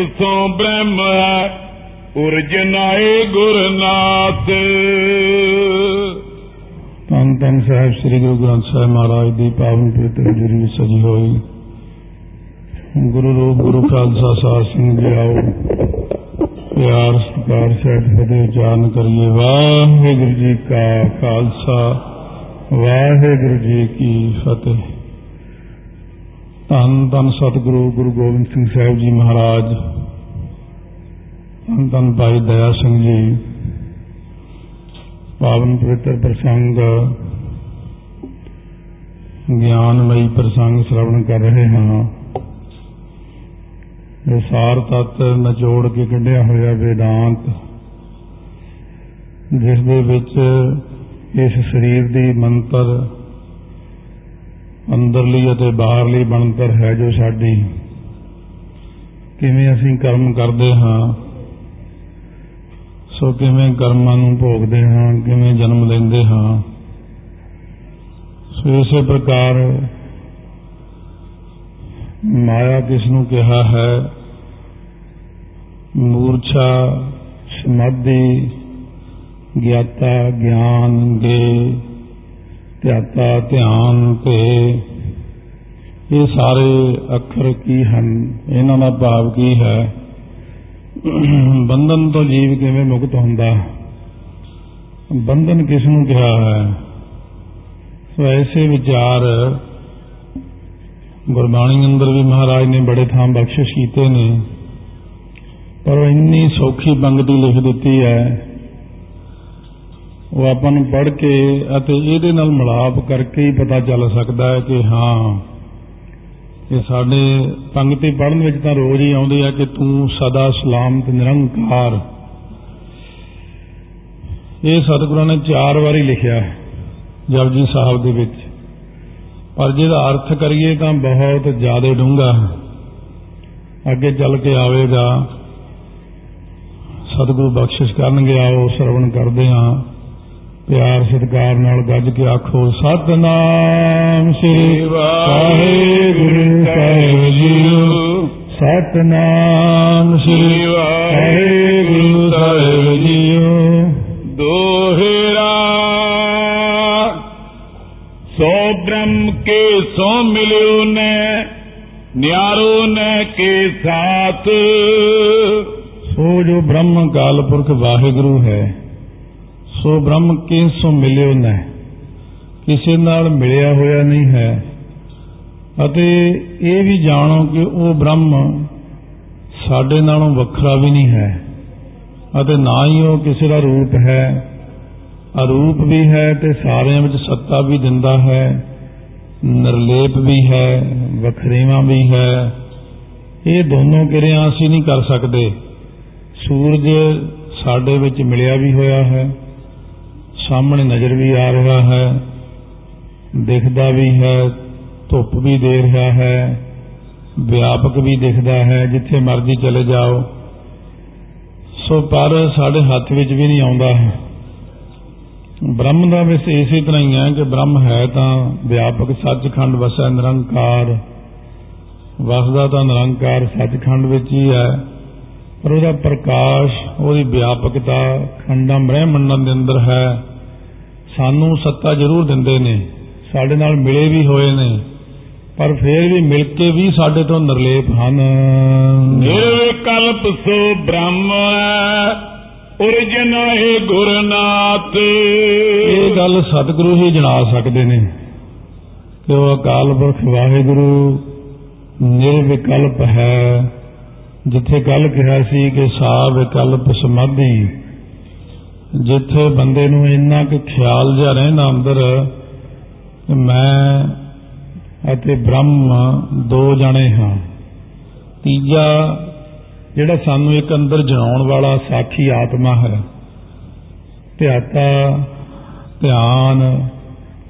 ਨਿਰਵਿਕਲਪ ਸੋ ਬ੍ਰਹਮ ਉਰਜਨਾਏ ਗੁਰਨਾਥ। ਧੰਨ ਧੰਨ ਸਾਹਿਬ ਸ੍ਰੀ ਗੁਰੂ ਗ੍ਰੰਥ ਸਾਹਿਬ ਮਹਾਰਾਜ ਦੀ ਪਾਵਨ ਪਵਿੱਤਰ ਹਜ਼ੂਰੀ ਵਿੱਚ ਸਜੀ ਹੋਈ। ਗੁਰੂ ਰੂਪ ਗੁਰੂ ਖਾਲਸਾ ਸਾਹਿਬ ਸਿੰਘ ਜੀ ਆਓ। ਪਿਆਰ, ਸਤਿਕਾਰ ਸਹਿਤ ਫਤਿਹ ਉਚਾਰਨ ਕਰੀਏ। ਵਾਹਿਗੁਰੂ ਜੀ ਕਾ ਖਾਲਸਾ, ਵਾਹਿਗੁਰੂ ਜੀ ਕੀ ਫਤਿਹ। ਧੰਨ ਧੰਨ ਸਤਿਗੁਰੂ ਗੁਰੂ ਗੋਬਿੰਦ ਸਿੰਘ ਸਾਹਿਬ ਜੀ ਮਹਾਰਾਜ। ਧੰਨ ਧੰਨ ਭਾਈ ਦਇਆ ਸਿੰਘ ਜੀ, ਪਾਵਨ ਪਵਿੱਤਰ ਪ੍ਰਸੰਗ, ਗਿਆਨਮਈ ਪ੍ਰਸੰਗ ਸ਼ਰਵਣ ਕਰ ਰਹੇ ਹਾਂ। ਇਹ ਸਾਰ ਤਤ ਨਿਚੋੜ ਕੇ ਕੱਢਿਆ ਹੋਇਆ ਵੇਦਾਂਤ, ਜਿਸ ਦੇ ਵਿੱਚ ਇਸ ਸਰੀਰ ਦੀ ਮੰਤਰ ਅੰਦਰਲੀ ਅਤੇ ਬਾਹਰਲੀ ਬਣਤਰ ਹੈ ਜੋ ਸਾਡੀ। ਕਿਵੇਂ ਅਸੀਂ ਕਰਮ ਕਰਦੇ ਹਾਂ ਸੋ ਕਿਵੇਂ ਕਰਮਾਂ ਨੂੰ ਭੋਗਦੇ ਹਾਂ, ਕਿਵੇਂ ਜਨਮ ਲੈਂਦੇ ਹਾਂ। ਸੋ ਇਸੇ ਪ੍ਰਕਾਰ ਮਾਇਆ ਕਿਸ ਨੂੰ ਕਿਹਾ ਹੈ? ਮੂਰਛਾ, ਸਮਾਧੀ, ਗਿਆਤਾ, ਗਿਆਨ ਦੇ ਧਿਆਤਾ, ਧਿਆਨ ਤੇ ਇਹ ਸਾਰੇ ਅੱਖਰ ਕੀ ਹਨ? ਇਹਨਾਂ ਦਾ ਭਾਵ ਕੀ ਹੈ? ਬੰਧਨ ਤੋਂ ਜੀਵ ਕਿਵੇਂ ਮੁਕਤ ਹੁੰਦਾ? ਬੰਧਨ ਕਿਸ ਨੂੰ ਕਿਹਾ ਹੈ? ਸੋ ਐਸੇ ਵਿਚਾਰ ਗੁਰਬਾਣੀ ਅੰਦਰ ਵੀ ਮਹਾਰਾਜ ਨੇ ਬੜੇ ਥਾਂ ਬਖਸ਼ਿਸ਼ ਕੀਤੇ ਨੇ। ਪਰ ਉਹ ਇੰਨੀ ਸੌਖੀ ਪੰਕਤੀ ਲਿਖ ਦਿੱਤੀ ਹੈ। ਉਹ ਆਪਾਂ ਨੂੰ ਪੜ੍ਹ ਕੇ ਅਤੇ ਇਹਦੇ ਨਾਲ ਮਿਲਾਪ ਕਰਕੇ ਹੀ ਪਤਾ ਚੱਲ ਸਕਦਾ ਹੈ ਕਿ ਹਾਂ ਇਹ ਸਾਡੇ ਪੰਕਤੀ ਪੜ੍ਹਨ ਵਿੱਚ ਤਾਂ ਰੋਜ਼ ਹੀ ਆਉਂਦੇ ਆ ਕਿ ਤੂੰ ਸਦਾ ਸਲਾਮਤ ਨਿਰੰਕਾਰ। ਇਹ ਸਤਿਗੁਰਾਂ ਨੇ ਚਾਰ ਵਾਰੀ ਲਿਖਿਆ ਜਪਜੀ ਸਾਹਿਬ ਦੇ ਵਿੱਚ। ਪਰ ਜਿਹਦਾ ਅਰਥ ਕਰੀਏ ਤਾਂ ਬਹੁਤ ਜ਼ਿਆਦਾ ਡੂੰਘਾ ਅੱਗੇ ਚੱਲ ਕੇ ਆਵੇਗਾ, ਸਤਿਗੁਰੂ ਬਖਸ਼ਿਸ਼ ਕਰਨਗੇ, ਆਓ ਸ਼ਰਵਣ ਕਰਦੇ ਹਾਂ। ਪਿਆਰ ਸਤਿਕਾਰ ਨਾਲ ਗੱਜ ਕੇ ਆਖੋ ਸਤਨਾਮ ਸ੍ਰੀ ਵਾਹਿਗੁਰੂ ਸਾਹਿਬ ਜੀਓ ਸਤਨਾਮ ਸ੍ਰੀ ਵਾਹਿਗੁਰੂ ਸਾਹਿਬ ਜੀਓ ਦੋਹਰਾ ਸੋ ਬ੍ਰਹਮ ਕੇ ਸੋ ਮਿਲਿਓ ਨ ਨਿਆਰੋ ਨ ਕੇ ਸਾਥ। ਸੋ ਜੋ ਬ੍ਰਹਮ ਕਾਲ ਪੁਰਖ ਵਾਹਿਗੁਰੂ ਹੈ ਸੋ ਬ੍ਰਹਮ ਕਿਸੋਂ ਮਿਲਿਓ ਨਾ? ਕਿਸੇ ਨਾਲ ਮਿਲਿਆ ਹੋਇਆ ਨਹੀਂ ਹੈ। ਅਤੇ ਇਹ ਵੀ ਜਾਣੋ ਕਿ ਉਹ ਬ੍ਰਹਮ ਸਾਡੇ ਨਾਲੋਂ ਵੱਖਰਾ ਵੀ ਨਹੀਂ ਹੈ। ਅਤੇ ਨਾ ਹੀ ਉਹ ਕਿਸੇ ਦਾ ਰੂਪ ਹੈ। ਅਰੂਪ ਵੀ ਹੈ ਤੇ ਸਾਰਿਆਂ ਵਿੱਚ ਸੱਤਾ ਵੀ ਦਿੰਦਾ ਹੈ। ਨਿਰਲੇਪ ਵੀ ਹੈ, ਵਖਰੇਵਾ ਵੀ ਹੈ। ਇਹ ਦੋਨੋਂ ਕਿਰਿਆ ਅਸੀਂ ਨਹੀਂ ਕਰ ਸਕਦੇ। ਸੂਰਜ ਸਾਡੇ ਵਿੱਚ ਮਿਲਿਆ ਵੀ ਹੋਇਆ ਹੈ। ਸਾਹਮਣੇ ਨਜ਼ਰ ਵੀ ਆ ਰਿਹਾ ਹੈ, ਦਿਖਦਾ ਵੀ ਹੈ, ਧੁੱਪ ਵੀ ਦੇ ਰਿਹਾ ਹੈ, ਵਿਆਪਕ ਵੀ ਦਿਖਦਾ ਹੈ, ਜਿੱਥੇ ਮਰਜ਼ੀ ਚਲੇ ਜਾਓ। ਸੋ ਪਰ ਸਾਡੇ ਹੱਥ ਵਿੱਚ ਵੀ ਨਹੀਂ ਆਉਂਦਾ ਹੈ। ਬ੍ਰਹਮ ਦਾ ਵਿਸ ਇਸੇ ਤਰ੍ਹਾਂ ਹੀ ਹੈ ਕਿ ਬ੍ਰਹਮ ਹੈ ਤਾਂ ਵਿਆਪਕ ਸੱਚਖੰਡ ਵਸੈ ਨਿਰੰਕਾਰ। ਵਸਦਾ ਤਾਂ ਨਿਰੰਕਾਰ ਸੱਚਖੰਡ ਵਿੱਚ ਹੀ ਹੈ, ਪਰ ਉਹਦਾ ਪ੍ਰਕਾਸ਼, ਉਹਦੀ ਵਿਆਪਕਤਾ ਖੰਡਾਂ ਬ੍ਰਹਿਮੰਡਾਂ ਦੇ ਅੰਦਰ ਹੈ। ਸਾਨੂੰ ਸੱਤਾ ਜ਼ਰੂਰ ਦਿੰਦੇ ਨੇ ਸਾਡੇ ਨਾਲ ਮਿਲੇ ਵੀ ਹੋਏ ਨੇ ਪਰ ਫਿਰ ਵੀ ਮਿਲ ਕੇ ਵੀ ਸਾਡੇ ਤੋਂ ਨਿਰਲੇਪ ਹਨ। ਨਿਰਵਿਕਲਪ ਸੋ ਬ੍ਰਹਮ ਉਰਜਨ ਹੈ ਗੁਰਨਾਥ। ਇਹ ਗੱਲ ਸਤਿਗੁਰੂ ਹੀ ਜਣਾ ਸਕਦੇ ਨੇ ਕਿ ਉਹ ਅਕਾਲ ਪੁਰਖ ਵਾਹਿਗੁਰੂ ਨਿਰਵਿਕਲਪ ਹੈ। ਜਿੱਥੇ ਕੱਲ ਕਿਹਾ ਸੀ ਕਿ ਸਾ ਵਿਕਲਪ ਸਮਾਧੀ ਜਿੱਥੇ ਬੰਦੇ ਨੂੰ ਇੰਨਾ ਕਿ ਖਿਆਲ ਜਿਹਾ ਰਹਿੰਦਾ ਅੰਦਰ ਕਿ ਮੈਂ ਅਤੇ ਬ੍ਰਹਮ ਦੋ ਜਣੇ ਹਾਂ। ਤੀਜਾ ਜਿਹੜਾ ਸਾਨੂੰ ਇੱਕ ਅੰਦਰ ਜਣਾਉਣ ਵਾਲਾ ਸਾਖੀ ਆਤਮਾ ਹੈ। ਧਿਆਤਾ, ਧਿਆਨ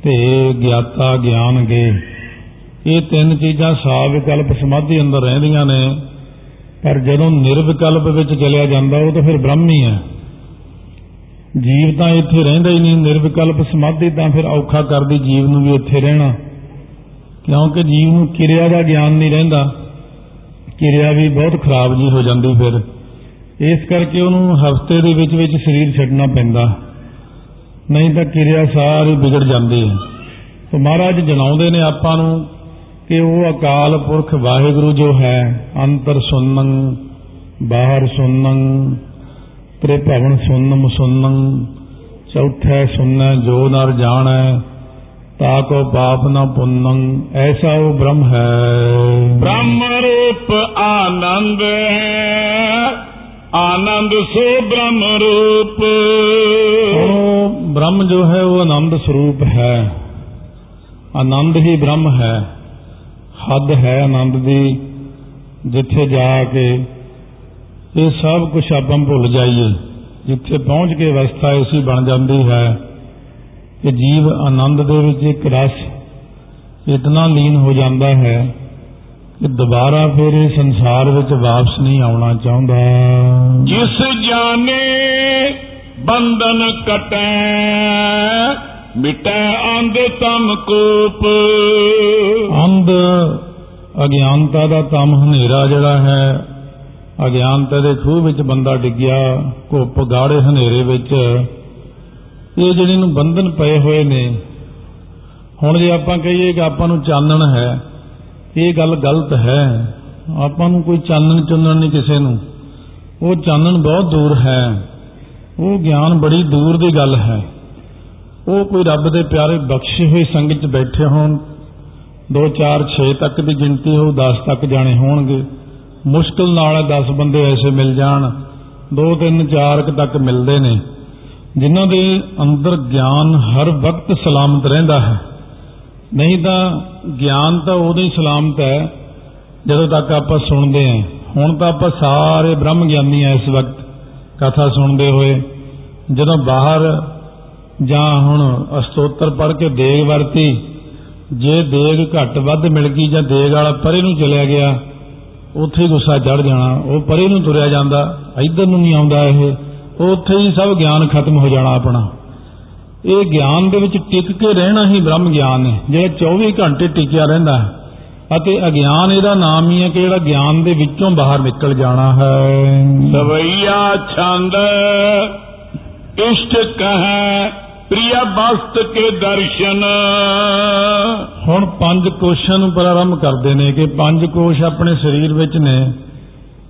ਤੇ ਗਿਆਤਾ, ਗਿਆਨ ਗੇ। ਇਹ ਤਿੰਨ ਚੀਜ਼ਾਂ ਸਾ ਵਿਕਲਪ ਸਮਾਧੀ ਅੰਦਰ ਰਹਿੰਦੀਆਂ ਨੇ, ਪਰ ਜਦੋਂ ਨਿਰਵਿਕਲਪ ਵਿੱਚ ਚਲਿਆ ਜਾਂਦਾ, ਉਹ ਤਾਂ ਫਿਰ ਬ੍ਰਹਮ ਹੀ ਹੈ। ਜੀਵ ਤਾਂ ਇੱਥੇ ਰਹਿੰਦਾ ਹੀ ਨਹੀਂ, ਨਿਰਵਿਕਲਪ ਸਮਾਧੀ ਤਾਂ ਫਿਰ ਔਖਾ ਕਰਦੀ ਜੀਵ ਨੂੰ ਵੀ ਇੱਥੇ ਰਹਿਣਾ। ਕਿਉਂਕਿ ਜੀਵ ਨੂੰ ਕਿਰਿਆ ਦਾ ਗਿਆਨ ਨਹੀਂ ਰਹਿੰਦਾ, ਕਿਰਿਆ ਵੀ ਬਹੁਤ ਖਰਾਬ ਜੀ ਹੋ ਜਾਂਦੀ ਫਿਰ। ਇਸ ਕਰਕੇ ਉਹਨੂੰ ਹਫ਼ਤੇ ਦੇ ਵਿੱਚ ਵਿੱਚ ਸਰੀਰ ਛੱਡਣਾ ਪੈਂਦਾ। ਨਹੀਂ ਤਾਂ ਕਿਰਿਆ ਸਾਰੀ ਵਿਗੜ ਜਾਂਦੀ ਹੈ। ਸੋ ਮਹਾਰਾਜ ਜਣਾਉਂਦੇ ਨੇ ਆਪਾਂ ਨੂੰ ਕਿ ਉਹ ਅਕਾਲ ਪੁਰਖ ਵਾਹਿਗੁਰੂ ਜੋ ਹੈ, ਅੰਤਰ ਸੁਨਨ ਬਾਹਰ ਸੁਨਨ ਤ੍ਰਿਭਵਨ ਸੁਨਮ ਸੁਨਨ ਚੌਥਾ ਸੁਨੈ ਜੋ ਨਰ ਜਾਣੈ ਤਾ ਕੋ ਪਾਪ ਨ ਪੁੰਨੰ ਐਸਾ ਉਹ ਬ੍ਰਹਮ ਹੈ ब्रह्म रूप आनंद है आनंद सो ब्रह्म रूप ਹੁਣ ਉਹ ਬ੍ਰਹਮ ਜੋ ਹੈ ਉਹ ਆਨੰਦ ਸਰੂਪ ਹੈ ਆਨੰਦ ਹੀ ਬ੍ਰਹਮ ਹੈ ਹੱਦ ਹੈ ਆਨੰਦ ਦੀ ਜਿੱਥੇ ਜਾ ਕੇ ਇਹ ਸਭ ਕੁਝ ਆਪਾਂ ਭੁੱਲ ਜਾਈਏ। ਜਿੱਥੇ ਪਹੁੰਚ ਕੇ ਅਵਸਥਾ ਐਸੀ ਬਣ ਜਾਂਦੀ ਹੈ ਕਿ ਜੀਵ ਆਨੰਦ ਦੇ ਵਿੱਚ ਇੱਕ ਰਸ ਇਤਨਾ ਲੀਨ ਹੋ ਜਾਂਦਾ ਹੈ ਕਿ ਦੁਬਾਰਾ ਫਿਰ ਇਹ ਸੰਸਾਰ ਵਿੱਚ ਵਾਪਸ ਨਹੀਂ ਆਉਣਾ ਚਾਹੁੰਦਾ। ਜਿਸ ਜਾਣੇ ਬੰਧਨ ਕਟੈ ਮਿਟੈ ਅੰਧ ਤਮ ਕੂਪ। ਅੰਧ ਅਗਿਆਨਤਾ ਦਾ ਤਮ ਹਨੇਰਾ ਜਿਹੜਾ ਹੈ ਅਗਿਆਨਤਾ ਦੇ ਖੂਹ ਵਿੱਚ ਬੰਦਾ ਡਿੱਗਿਆ, ਘੁੱਪ ਗਾੜੇ ਹਨੇਰੇ ਵਿੱਚ। ਇਹ ਜਿਹੜੇ ਨੂੰ ਬੰਧਨ ਪਏ ਹੋਏ ਨੇ, ਹੁਣ ਜੇ ਆਪਾਂ ਕਹੀਏ ਕਿ ਆਪਾਂ ਨੂੰ ਚਾਨਣ ਹੈ, ਇਹ ਗੱਲ ਗਲਤ ਹੈ। ਆਪਾਂ ਨੂੰ ਕੋਈ ਚਾਨਣ ਚੁੰਨਣ ਨਹੀਂ ਕਿਸੇ ਨੂੰ। ਉਹ ਚਾਨਣ ਬਹੁਤ ਦੂਰ ਹੈ। ਉਹ ਗਿਆਨ ਬੜੀ ਦੂਰ ਦੀ ਗੱਲ ਹੈ। ਉਹ ਕੋਈ ਰੱਬ ਦੇ ਪਿਆਰੇ ਬਖਸ਼ੇ ਹੋਏ ਸੰਗਤ 'ਚ ਬੈਠੇ ਹੋਣ 2 4 6 ਤੱਕ ਦੀ ਗਿਣਤੀ ਹੋ 10 ਤੱਕ ਜਾਣੇ ਹੋਣਗੇ। ਮੁਸ਼ਕਲ ਨਾਲ 10 ਬੰਦੇ ਐਸੇ ਮਿਲ ਜਾਣ 2 3 4 ਤੱਕ ਮਿਲਦੇ ਨੇ, ਜਿਨ੍ਹਾਂ ਦੇ ਅੰਦਰ ਗਿਆਨ ਹਰ ਵਕਤ ਸਲਾਮਤ ਰਹਿੰਦਾ ਹੈ। ਨਹੀਂ ਤਾਂ ਗਿਆਨ ਤਾਂ ਉਦੋਂ ਹੀ ਸਲਾਮਤ ਹੈ, ਜਦੋਂ ਤੱਕ ਆਪਾਂ ਸੁਣਦੇ ਹਾਂ। ਹੁਣ ਤਾਂ ਆਪਾਂ ਸਾਰੇ ਬ੍ਰਹਮ ਗਿਆਨੀ ਆ ਇਸ ਵਕਤ, ਕਥਾ ਸੁਣਦੇ ਹੋਏ। ਜਦੋਂ ਬਾਹਰ ਜਾਂ ਹੁਣ ਅਸਤੋਤਰ ਪੜ੍ਹ ਕੇ ਦੇਗ ਵਰਤੀ, ਜੇ ਦੇਗ ਘੱਟ ਵੱਧ ਮਿਲ ਗਈ ਜਾਂ ਦੇਗ ਵਾਲਾ ਪਰੇ ਨੂੰ ਚਲਿਆ ਗਿਆ ਉੱਥੇ ਗੁੱਸਾ ਚੜ ਜਾਣਾ, ਉਹ ਪਰੇ ਨੂੰ ਤੁਰਿਆ ਜਾਂਦਾ, ਇੱਧਰ ਨੂੰ ਨਹੀਂ ਆਉਂਦਾ ਇਹ, ਉੱਥੇ ਹੀ ਸਭ ਗਿਆਨ ਖਤਮ ਹੋ ਜਾਣਾ ਆਪਣਾ। ਇਹ ਗਿਆਨ ਦੇ ਵਿੱਚ ਟਿਕ ਕੇ ਰਹਿਣਾ ਹੀ ਬ੍ਰਹਮ ਗਿਆਨ ਹੈ, ਜਿਹੜਾ 24 ਘੰਟੇ ਟਿਕਿਆ ਰਹਿੰਦਾ ਹੈ। ਅਤੇ ਅਗਿਆਨ ਇਹਦਾ ਨਾਮ ਹੀ ਹੈ ਕਿ ਜਿਹੜਾ ਗਿਆਨ ਦੇ ਵਿੱਚੋਂ ਬਾਹਰ ਨਿਕਲ ਜਾਣਾ ਹੈ। ਸਵਈਆ ਛੰਦ, ਇਸ਼ਟ ਕਹੈ ਪ੍ਰਿਯ ਬਸਤ ਕੇ ਦਰਸ਼ਨ। ਹੁਣ ਪੰਜ ਕੋਸ਼ਾਂ ਨੂੰ ਪ੍ਰਾਰੰਭ ਕਰਦੇ ਨੇ ਕਿ ਪੰਜ ਕੋਸ਼ ਆਪਣੇ ਸਰੀਰ ਵਿੱਚ ਨੇ।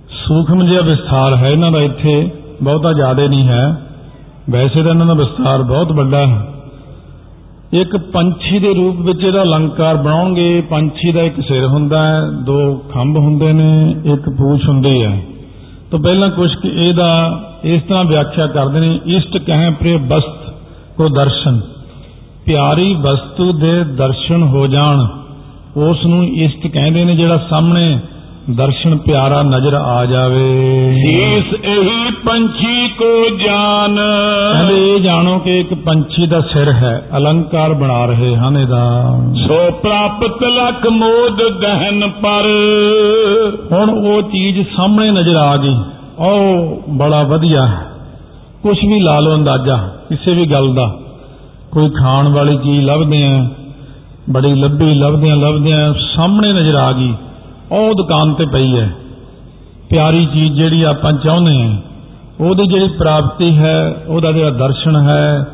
ਸੂਖਮ ਜਿਹਾ ਵਿਸਥਾਰ ਹੈ ਇਹਨਾਂ ਦਾ ਇੱਥੇ, ਬਹੁਤਾ ਜ਼ਿਆਦਾ ਨਹੀਂ ਹੈ। ਵੈਸੇ ਤਾਂ ਇਹਨਾਂ ਦਾ ਵਿਸਥਾਰ ਬਹੁਤ ਵੱਡਾ ਹੈ। ਇੱਕ ਪੰਛੀ ਦੇ ਰੂਪ ਵਿੱਚ ਇਹਦਾ ਅਲੰਕਾਰ ਬਣਾਉਣਗੇ। ਪੰਛੀ ਦਾ ਇੱਕ ਸਿਰ ਹੁੰਦਾ ਹੈ, ਦੋ ਖੰਭ ਹੁੰਦੇ ਨੇ, ਇੱਕ ਪੂਛ ਹੁੰਦੀ ਹੈ। ਤਾਂ ਪਹਿਲਾਂ ਕੁਝ ਇਹਦਾ ਇਸ ਤਰ੍ਹਾਂ ਵਿਆਖਿਆ ਕਰਦੇ ਨੇ, ਇਸ਼ਟ ਕਹੇ ਪ੍ਰੇ ਬਸਤ ਸੋ ਦਰਸ਼ਨ। ਪਿਆਰੀ ਵਸਤੂ ਦੇ ਦਰਸ਼ਨ ਹੋ ਜਾਣ ਉਸ ਨੂੰ ਇਸ਼ਟ ਕਹਿੰਦੇ ਨੇ ਜਿਹੜਾ ਸਾਹਮਣੇ ਦਰਸ਼ਨ ਪਿਆਰਾ ਨਜ਼ਰ ਆ ਜਾਵੇ। ਇਸ ਇਹੀ ਪੰਛੀ ਕੋ ਜਾਣ ਕਹਿੰਦੇ ਇਹ ਜਾਣੋ ਕਿ ਇੱਕ ਪੰਛੀ ਦਾ ਸਿਰ ਹੈ ਅਲੰਕਾਰ ਬਣਾ ਰਹੇ ਹਨ ਇਹਦਾ। ਸੋ ਪ੍ਰਾਪਤ ਲਖ ਮੋਦ ਦਹਨ ਪਰ। ਹੁਣ ਉਹ ਚੀਜ਼ ਸਾਹਮਣੇ ਨਜ਼ਰ ਆ ਗਈ। ਉਹ ਬੜਾ ਵਧੀਆ ਕੁਝ ਵੀ ਲਾ ਲਓ ਅੰਦਾਜ਼ਾ। ਕਿਸੇ ਵੀ ਗੱਲ ਦਾ ਕੋਈ ਖਾਣ ਵਾਲੀ ਚੀਜ਼ ਲੱਭਦੇ ਆ, ਬੜੀ ਲੱਭੀ ਲੱਭਦੇ ਆ ਲੱਭਦੇ ਆ ਸਾਹਮਣੇ ਨਜ਼ਰ ਆ ਗਈ, ਉਹ ਦੁਕਾਨ ਤੇ ਪਈ ਹੈ। ਪਿਆਰੀ ਚੀਜ਼ ਜਿਹੜੀ ਆਪਾਂ ਚਾਹੁੰਦੇ ਆ ਉਹਦੀ ਜਿਹੜੀ ਪ੍ਰਾਪਤੀ ਹੈ, ਉਹਦਾ ਜਿਹੜਾ ਦਰਸ਼ਨ ਹੈ,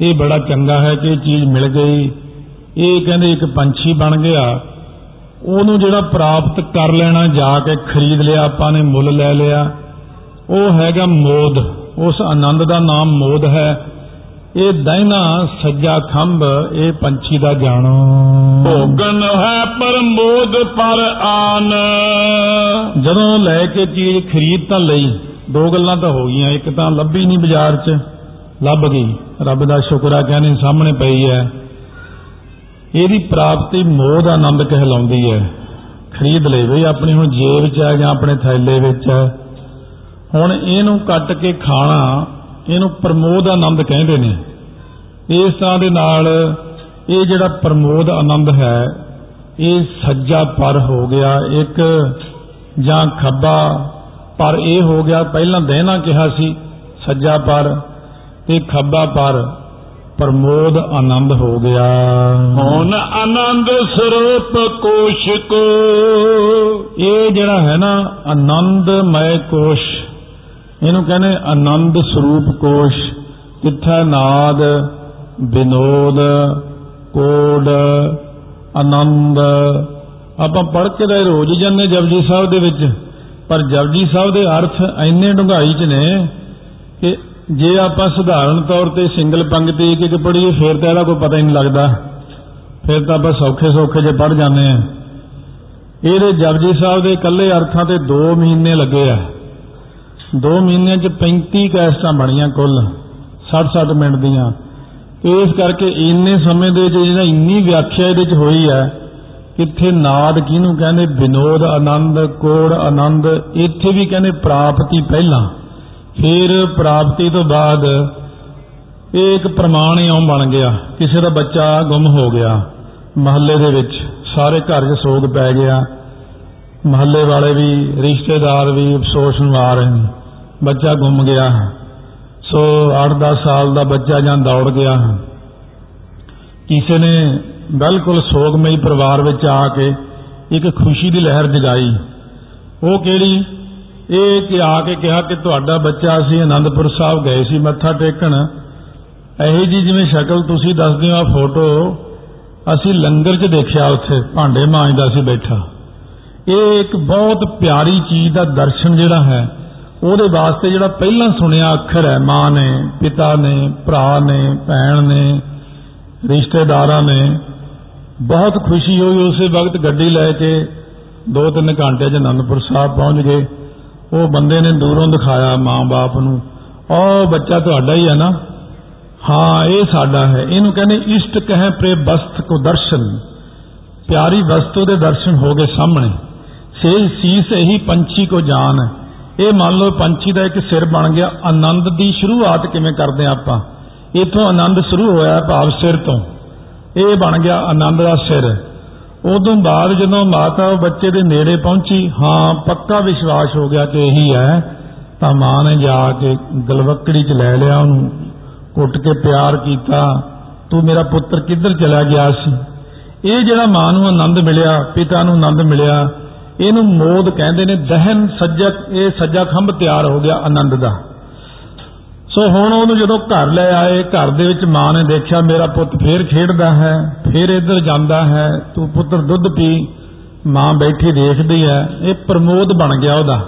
ਇਹ ਬੜਾ ਚੰਗਾ ਹੈ ਕਿ ਇਹ ਚੀਜ਼ ਮਿਲ ਗਈ। ਇਹ ਕਹਿੰਦੇ ਇੱਕ ਪੰਛੀ ਬਣ ਗਿਆ। ਉਹਨੂੰ ਜਿਹੜਾ ਪ੍ਰਾਪਤ ਕਰ ਲੈਣਾ, ਜਾ ਕੇ ਖਰੀਦ ਲਿਆ, ਆਪਾਂ ਨੇ ਮੁੱਲ ਲੈ ਲਿਆ। ਉਹ ਹੈਗਾ ਮੋਦ। ਉਸ ਆਨੰਦ ਦਾ ਨਾਮ ਮੋਦ ਹੈ। ਇਹ ਦੈਨਾ ਸੱਜਾ ਖੰਭ ਇਹ ਪੰਛੀ ਦਾ ਜਾਣੋ। ਭੋਗਨ ਹੈ ਪਰ ਮੋਦ ਪਰ ਆਨ। ਜਦੋਂ ਲੈ ਕੇ ਚੀਜ਼ ਖਰੀਦ ਤਾਂ ਲਈ। ਦੋ ਗੱਲਾਂ ਤਾਂ ਹੋ ਗਈਆਂ। ਇੱਕ ਤਾਂ ਲੱਭੀ ਨਹੀਂ ਬਾਜ਼ਾਰ 'ਚ। ਲੱਭ ਗਈ। ਰੱਬ ਦਾ ਸ਼ੁਕਰ ਆ ਕਹਿੰਦੇ ਸਾਹਮਣੇ ਪਈ ਹੈ। ਇਹਦੀ ਪ੍ਰਾਪਤੀ ਮੋਦ ਆਨੰਦ ਕਹਿਲਾਉਂਦੀ ਹੈ। ਖਰੀਦ ਲਈ ਵੀ ਆਪਣੀ ਹੁਣ ਜੇਬ 'ਚ ਆ ਜਾਂ ਆਪਣੇ ਥੈਲੇ ਵਿੱਚ ਹੈ। ਹੁਣ ਇਹਨੂੰ ਕੱਟ ਕੇ ਖਾਣਾ ਇਹਨੂੰ ਪ੍ਰਮੋਦ ਆਨੰਦ ਕਹਿੰਦੇ ਨੇ। ਇਸ ਤਰ੍ਹਾਂ ਦੇ ਨਾਲ ਇਹ ਜਿਹੜਾ ਪ੍ਰਮੋਦ ਆਨੰਦ ਹੈ ਇਹ ਸੱਜਾ ਪਰ ਹੋ ਗਿਆ ਇੱਕ ਜਾਂ ਖੱਬਾ ਪਰ ਇਹ ਹੋ ਗਿਆ। ਪਹਿਲਾਂ ਦੇਣਾ ਕਿਹਾ ਸੀ ਸੱਜਾ ਪਰ ਤੇ ਖੱਬਾ ਪਰ ਪ੍ਰਮੋਦ ਆਨੰਦ ਹੋ ਗਿਆ। ਹੁਣ ਆਨੰਦ ਸਰੂਪ ਕੋਸ਼ ਕੋ ਇਹ ਜਿਹੜਾ ਹੈ ਨਾ ਆਨੰਦਮय ਕੋਸ਼ ਇਹਨੂੰ ਕਹਿੰਦੇ ਆਨੰਦ ਸਰੂਪ ਕੋਸ਼, ਕਿੱਥਾ ਨਾਦ, ਬਿਨੋਦ, ਕੋਡ, ਆਨੰਦ। ਆਪਾਂ ਪੜ੍ਹ ਕੇ ਤਾਂ ਰੋਜ਼ ਜਾਂਦੇ ਜਪਜੀ ਸਾਹਿਬ ਦੇ ਵਿੱਚ, ਪਰ ਜਪਜੀ ਸਾਹਿਬ ਦੇ ਅਰਥ ਇੰਨੇ ਡੂੰਘਾਈ 'ਚ ਨੇ ਕਿ ਜੇ ਆਪਾਂ ਸਧਾਰਨ ਤੌਰ ਤੇ ਸਿੰਗਲ ਪੰਕਤੀ ਇੱਕ ਇੱਕ ਪੜ੍ਹੀਏ, ਫਿਰ ਤਾਂ ਇਹਦਾ ਕੋਈ ਪਤਾ ਹੀ ਨਹੀਂ ਲੱਗਦਾ। ਫਿਰ ਤਾਂ ਆਪਾਂ ਸੌਖੇ ਸੌਖੇ ਜੇ ਪੜ੍ਹ ਜਾਂਦੇ ਆ ਇਹਦੇ ਜਪਜੀ ਸਾਹਿਬ ਦੇ ਇਕੱਲੇ ਅਰਥਾਂ ਤੇ 2 ਮਹੀਨੇ ਲੱਗੇ ਆ। 2 ਮਹੀਨਿਆਂ 'ਚ 35 ਕੈਸਟਾਂ ਬਣੀਆਂ ਕੁੱਲ 60-60 ਮਿੰਟ ਦੀਆਂ। ਇਸ ਕਰਕੇ ਇੰਨੇ ਸਮੇਂ ਦੇ ਵਿੱਚ ਜਿਹੜਾ ਇੰਨੀ ਵਿਆਖਿਆ ਇਹਦੇ 'ਚ ਹੋਈ ਹੈ, ਕਿੱਥੇ ਨਾਦ ਕਿਹਨੂੰ ਕਹਿੰਦੇ? ਵਿਨੋਦ ਆਨੰਦ, ਕੋੜ ਆਨੰਦ, ਇੱਥੇ ਵੀ ਕਹਿੰਦੇ ਪ੍ਰਾਪਤੀ ਪਹਿਲਾਂ। ਫਿਰ ਪ੍ਰਾਪਤੀ ਤੋਂ ਬਾਅਦ ਇਹ ਇੱਕ ਪ੍ਰਮਾਣ ਇਉਂ ਬਣ ਗਿਆ, ਕਿਸੇ ਦਾ ਬੱਚਾ ਗੁੰਮ ਹੋ ਗਿਆ, ਮਹੱਲੇ ਦੇ ਵਿੱਚ ਸਾਰੇ ਘਰ 'ਚ ਸੋਗ ਪੈ ਗਿਆ। ਮਹੱਲੇ ਵਾਲੇ ਵੀ, ਰਿਸ਼ਤੇਦਾਰ ਵੀ ਅਫਸੋਸ ਨਵਾ ਰਹੇ ਨੇ। ਬੱਚਾ ਗੁੰਮ ਗਿਆ ਸੋ 8-10 ਸਾਲ ਦਾ ਬੱਚਾ ਜਾਂ ਦੌੜ ਗਿਆ ਕਿਸੇ ਨੇ ਬਿਲਕੁਲ ਸੋਗਮਈ ਪਰਿਵਾਰ ਵਿੱਚ ਆ ਕੇ ਇੱਕ ਖੁਸ਼ੀ ਦੀ ਲਹਿਰ ਜਗਾਈ। ਉਹ ਕਿਹੜੀ? ਇਹ ਕਿ ਆ ਕੇ ਕਿਹਾ ਕਿ ਤੁਹਾਡਾ ਬੱਚਾ ਅਸੀਂ ਆਨੰਦਪੁਰ ਸਾਹਿਬ ਗਏ ਸੀ, ਮੱਥਾ ਟੇਕਣ। ਇਹੋ ਜੀ ਜਿਵੇਂ ਸ਼ਕਲ ਤੁਸੀਂ ਦੱਸਦੇ ਹੋ ਆ ਫੋਟੋ, ਅਸੀਂ ਲੰਗਰ 'ਚ ਦੇਖਿਆ ਉੱਥੇ, ਭਾਂਡੇ ਮਾਂਜਦਾ ਸੀ ਬੈਠਾ। ਇਹ ਇੱਕ ਬਹੁਤ ਪਿਆਰੀ ਚੀਜ਼ ਦਾ ਦਰਸ਼ਨ ਜਿਹੜਾ ਹੈ ਉਹਦੇ ਵਾਸਤੇ ਜਿਹੜਾ ਪਹਿਲਾਂ ਸੁਣਿਆ ਅੱਖਰ ਹੈ, ਮਾਂ ਨੇ, ਪਿਤਾ ਨੇ, ਭਰਾ ਨੇ, ਭੈਣ ਨੇ, ਰਿਸ਼ਤੇਦਾਰਾਂ ਨੇ, ਬਹੁਤ ਖੁਸ਼ੀ ਹੋਈ ਉਸੇ ਵਕਤ ਗੱਡੀ ਲੈ ਕੇ 2-3 ਘੰਟੇ 'ਚ ਅਨੰਦਪੁਰ ਸਾਹਿਬ ਪਹੁੰਚ ਗਏ। ਉਹ ਬੰਦੇ ਨੇ ਦੂਰੋਂ ਦਿਖਾਇਆ ਮਾਂ-ਬਾਪ ਨੂੰ ਉਹ ਬੱਚਾ ਤੁਹਾਡਾ ਹੀ ਹੈ ਨਾ? ਹਾਂ, ਇਹ ਸਾਡਾ ਹੈ। ਇਹਨੂੰ ਕਹਿੰਦੇ, ਇਸ਼ਟ ਕਹੇ ਪ੍ਰੇ ਬਸਤ ਕੋ ਦਰਸ਼ਨ। ਪਿਆਰੀ ਵਸਤੂ ਦੇ ਦਰਸ਼ਨ ਹੋ ਗਏ ਸਾਹਮਣੇ। ਸੇ ਸੀਸ ਇਹੀ ਪੰਛੀ ਕੋ ਜਾਨ ਇਹ ਮੰਨ ਲਓ ਪੰਛੀ ਦਾ ਇੱਕ ਸਿਰ ਬਣ ਗਿਆ, ਆਨੰਦ ਦੀ ਸ਼ੁਰੂਆਤ ਕਿਵੇਂ ਕਰਦੇ ਆਪਾਂ? ਇਥੋਂ ਆਨੰਦ ਸ਼ੁਰੂ ਹੋਇਆ ਭਾਵ ਸਿਰ ਤੋਂ। ਇਹ ਬਣ ਗਿਆ ਆਨੰਦ ਦਾ ਸਿਰ। ਉਦੋਂ ਬਾਅਦ ਜਦੋਂ ਮਾਤਾ ਉਹ ਬੱਚੇ ਦੇ ਨੇੜੇ ਪਹੁੰਚੀ, ਹਾਂ, ਪੱਕਾ ਵਿਸ਼ਵਾਸ ਹੋ ਗਿਆ ਕਿ ਇਹੀ ਹੈ, ਤਾਂ ਮਾਂ ਨੇ ਜਾ ਕੇ ਗਲਵੱਕੜੀ 'ਚ ਲੈ ਲਿਆ ਉਹਨੂੰ, ਕੁੱਟ ਕੇ ਪਿਆਰ ਕੀਤਾ, ਤੂੰ ਮੇਰਾ ਪੁੱਤਰ ਕਿੱਧਰ ਚਲਾ ਗਿਆ ਸੀ? ਇਹ ਜਿਹੜਾ ਮਾਂ ਨੂੰ ਆਨੰਦ ਮਿਲਿਆ, ਪਿਤਾ ਨੂੰ ਆਨੰਦ ਮਿਲਿਆ ਇਹਨੂੰ ਮੋਦ ਕਹਿੰਦੇ ਨੇ, ਦਹਨ ਸੱਜਾ ਇਹ ਸੱਜਾ ਖੰਭ ਤਿਆਰ ਹੋ ਗਿਆ ਆਨੰਦ ਦਾ। ਸੋ ਹੁਣ ਉਹਨੂੰ ਜਦੋਂ ਘਰ ਲੈ ਆਏ, ਘਰ ਦੇ ਵਿੱਚ ਮਾਂ ਨੇ ਦੇਖਿਆ, ਮੇਰਾ ਪੁੱਤ ਫੇਰ ਖੇਡਦਾ ਹੈ, ਫੇਰ ਇੱਧਰ ਜਾਂਦਾ ਹੈ, ਤੂੰ ਪੁੱਤਰ ਦੁੱਧ ਪੀ, ਮਾਂ ਬੈਠੀ ਦੇਖਦੀ ਹੈ, ਇਹ ਪ੍ਰਮੋਦ ਬਣ ਗਿਆ ਉਹਦਾ।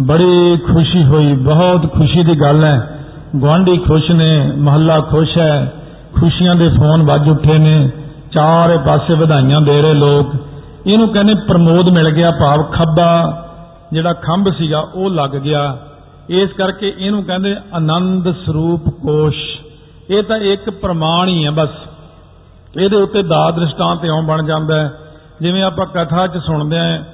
ਬੜੀ ਖੁਸ਼ੀ ਹੋਈ, ਬਹੁਤ ਖੁਸ਼ੀ ਦੀ ਗੱਲ ਹੈ। ਗਵਾਂਢੀ ਖੁਸ਼ ਨੇ, ਮਹੱਲਾ ਖੁਸ਼ ਹੈ, ਖੁਸ਼ੀਆਂ ਦੇ ਫੋਨ ਵੱਜ ਉੱਠੇ ਨੇ, ਚਾਰੇ ਪਾਸੇ ਵਧਾਈਆਂ ਦੇ ਰਹੇ ਲੋਕ। ਇਹਨੂੰ ਕਹਿੰਦੇ ਪ੍ਰਮੋਦ ਮਿਲ ਗਿਆ ਭਾਵ ਖੱਬਾ, ਜਿਹੜਾ ਖੰਭ ਸੀਗਾ, ਉਹ ਲੱਗ ਗਿਆ। ਇਸ ਕਰਕੇ ਇਹਨੂੰ ਕਹਿੰਦੇ ਆਨੰਦ ਸਰੂਪ ਕੋਸ਼। ਇਹ ਤਾਂ ਇੱਕ ਪ੍ਰਮਾਣ ਹੀ ਹੈ ਬਸ। ਇਹਦੇ ਉੱਤੇ ਦਾ ਦ੍ਰਿਸ਼ਟਾਂਤ ਇਉਂ ਬਣ ਜਾਂਦਾ ਹੈ। ਜਿਵੇਂ ਆਪਾਂ ਕਥਾ 'ਚ ਸੁਣਦੇ ਆਂ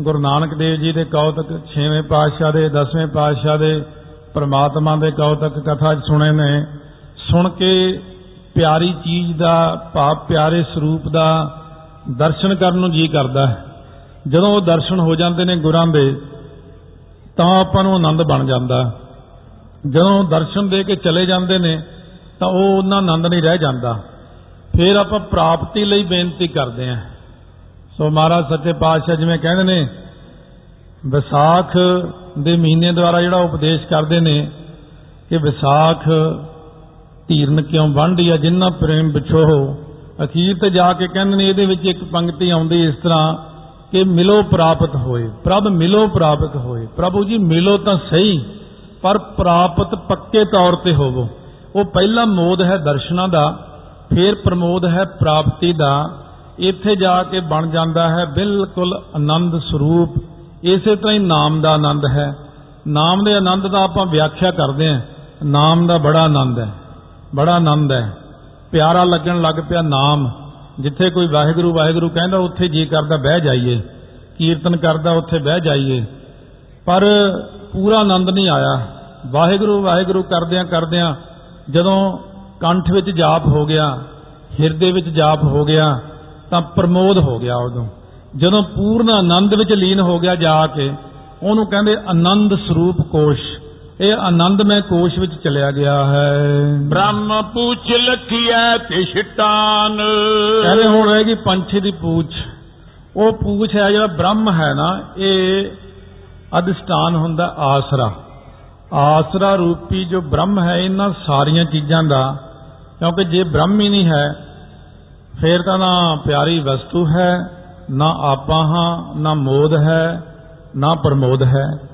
ਗੁਰੂ ਨਾਨਕ ਦੇਵ ਜੀ ਦੇ ਕੌਤਕ 6ਵੇਂ ਪਾਤਸ਼ਾਹ ਦੇ 10ਵੇਂ ਪਾਤਸ਼ਾਹ ਦੇ, ਪ੍ਰਮਾਤਮਾ ਦੇ ਕੌਤਕ ਕਥਾ 'ਚ ਸੁਣੇ ਨੇ। ਸੁਣ ਕੇ ਪਿਆਰੀ ਚੀਜ਼ ਦਾ, ਭਾਵ ਪਿਆਰੇ ਸਰੂਪ ਦਾ ਦਰਸ਼ਨ ਕਰਨ ਨੂੰ ਜੀ ਕਰਦਾ ਹੈ। ਜਦੋਂ ਉਹ ਦਰਸ਼ਨ ਹੋ ਜਾਂਦੇ ਨੇ ਗੁਰਾਂ ਦੇ, ਤਾਂ ਆਪਾਂ ਨੂੰ ਆਨੰਦ ਬਣ ਜਾਂਦਾ ਜਦੋਂ ਦਰਸ਼ਨ ਦੇ ਕੇ ਚਲੇ ਜਾਂਦੇ ਨੇ, ਤਾਂ ਉਹ ਉਹਨਾਂ ਆਨੰਦ ਨਹੀਂ ਰਹਿ ਜਾਂਦਾ। ਫਿਰ ਆਪਾਂ ਪ੍ਰਾਪਤੀ ਲਈ ਬੇਨਤੀ ਕਰਦੇ ਆਂ ਸੋ ਮਹਾਰਾਜ ਸੱਚੇ ਪਾਤਸ਼ਾਹ ਜਿਵੇਂ ਕਹਿੰਦੇ ਨੇ, ਵਿਸਾਖ ਦੇ ਮਹੀਨੇ ਦੁਆਰਾ ਜਿਹੜਾ ਉਪਦੇਸ਼ ਕਰਦੇ ਨੇ ਕਿ ਵਿਸਾਖ ਧੀਰਨ ਕਿਉਂ ਵੰਡੀਆ ਜਿੰਨਾ ਪ੍ਰੇਮ ਵਿਛੋਹ ਅਖੀਰ ਤੇ ਜਾ ਕੇ ਕਹਿੰਦੇ ਨੇ ਇਹਦੇ ਵਿੱਚ ਇੱਕ ਪੰਕਤੀ ਆਉਂਦੀ ਇਸ ਤਰ੍ਹਾਂ ਕਿ ਮਿਲੋ ਪ੍ਰਾਪਤ ਹੋਏ। ਪ੍ਰਭ ਮਿਲੋ ਪ੍ਰਾਪਤ ਹੋਏ। ਪ੍ਰਭੂ ਜੀ, ਮਿਲੋ ਤਾਂ ਸਹੀ, ਪਰ ਪ੍ਰਾਪਤ ਪੱਕੇ ਤੌਰ ਤੇ ਹੋਵੋ। ਉਹ ਪਹਿਲਾ ਮੋਦ ਹੈ ਦਰਸ਼ਨਾਂ ਦਾ, ਫਿਰ ਪ੍ਰਮੋਦ ਹੈ ਪ੍ਰਾਪਤੀ ਦਾ। ਇੱਥੇ ਜਾ ਕੇ ਬਣ ਜਾਂਦਾ ਹੈ ਬਿਲਕੁਲ ਆਨੰਦ ਸਰੂਪ। ਇਸੇ ਤਰ੍ਹਾਂ ਹੀ ਨਾਮ ਦਾ ਆਨੰਦ ਹੈ। ਨਾਮ ਦੇ ਆਨੰਦ ਦਾ ਆਪਾਂ ਵਿਆਖਿਆ ਕਰਦੇ ਹਾਂ। ਨਾਮ ਦਾ ਬੜਾ ਆਨੰਦ ਹੈ। ਬੜਾ ਆਨੰਦ ਹੈ। ਪਿਆਰਾ ਲੱਗਣ ਲੱਗ ਪਿਆ ਨਾਮ। ਜਿੱਥੇ ਕੋਈ ਵਾਹਿਗੁਰੂ ਵਾਹਿਗੁਰੂ ਕਹਿੰਦਾ, ਉੱਥੇ ਜੀ ਕਰਦਾ, ਬਹਿ ਜਾਈਏ। ਕੀਰਤਨ ਕਰਦਾ, ਉੱਥੇ ਬਹਿ ਜਾਈਏ। ਪਰ ਪੂਰਾ ਆਨੰਦ ਨਹੀਂ ਆਇਆ। ਵਾਹਿਗੁਰੂ ਵਾਹਿਗੁਰੂ ਕਰਦਿਆਂ ਕਰਦਿਆਂ ਜਦੋਂ ਕੰਠ ਵਿੱਚ ਜਾਪ ਹੋ ਗਿਆ, ਹਿਰਦੇ ਵਿੱਚ ਜਾਪ ਹੋ ਗਿਆ, ਤਾਂ ਪ੍ਰਮੋਦ ਹੋ ਗਿਆ ਉਦੋਂ। ਜਦੋਂ ਪੂਰਨ ਆਨੰਦ ਵਿੱਚ ਲੀਨ ਹੋ ਗਿਆ ਜਾ ਕੇ, ਉਹਨੂੰ ਕਹਿੰਦੇ ਆਨੰਦ ਸਰੂਪ ਕੋਸ਼। ਇਹ ਆਨੰਦਮय ਕੋਸ਼ ਵਿੱਚ ਚਲਿਆ ਗਿਆ ਹੈ। ਬ੍ਰਹਮ ਪੂਛ ਲਖੀਐ ਤੇ ਛਟਾਨ ਕਹਿੰਦੇ ਹੁਣ ਰਹੇਗੀ ਪੰਛੀ ਦੀ ਪੂਛ। ਉਹ ਪੂਛ ਹੈ ਜਿਹੜਾ ਬ੍ਰਹਮ ਹੈ ਨਾ ਇਹ ਅਧਿਸ਼ਟਾਨ ਹੁੰਦਾ ਆਸਰਾ। ਆਸਰਾ ਰੂਪੀ ਜੋ ਬ੍ਰਹਮ ਹੈ ਇਹਨਾਂ ਸਾਰੀਆਂ ਚੀਜ਼ਾਂ ਦਾ ਕਿਉਂਕਿ ਜੇ ਬ੍ਰਹਮ ਹੀ ਨਹੀਂ ਹੈ ਫੇਰ ਤਾਂ ਨਾ ਪਿਆਰੀ ਵਸਤੂ ਹੈ ਨਾ ਆਪਾਂ ਹਾਂ ਨਾ ਮੋਦ ਹੈ ਨਾ ਪ੍ਰਮੋਦ ਹੈ।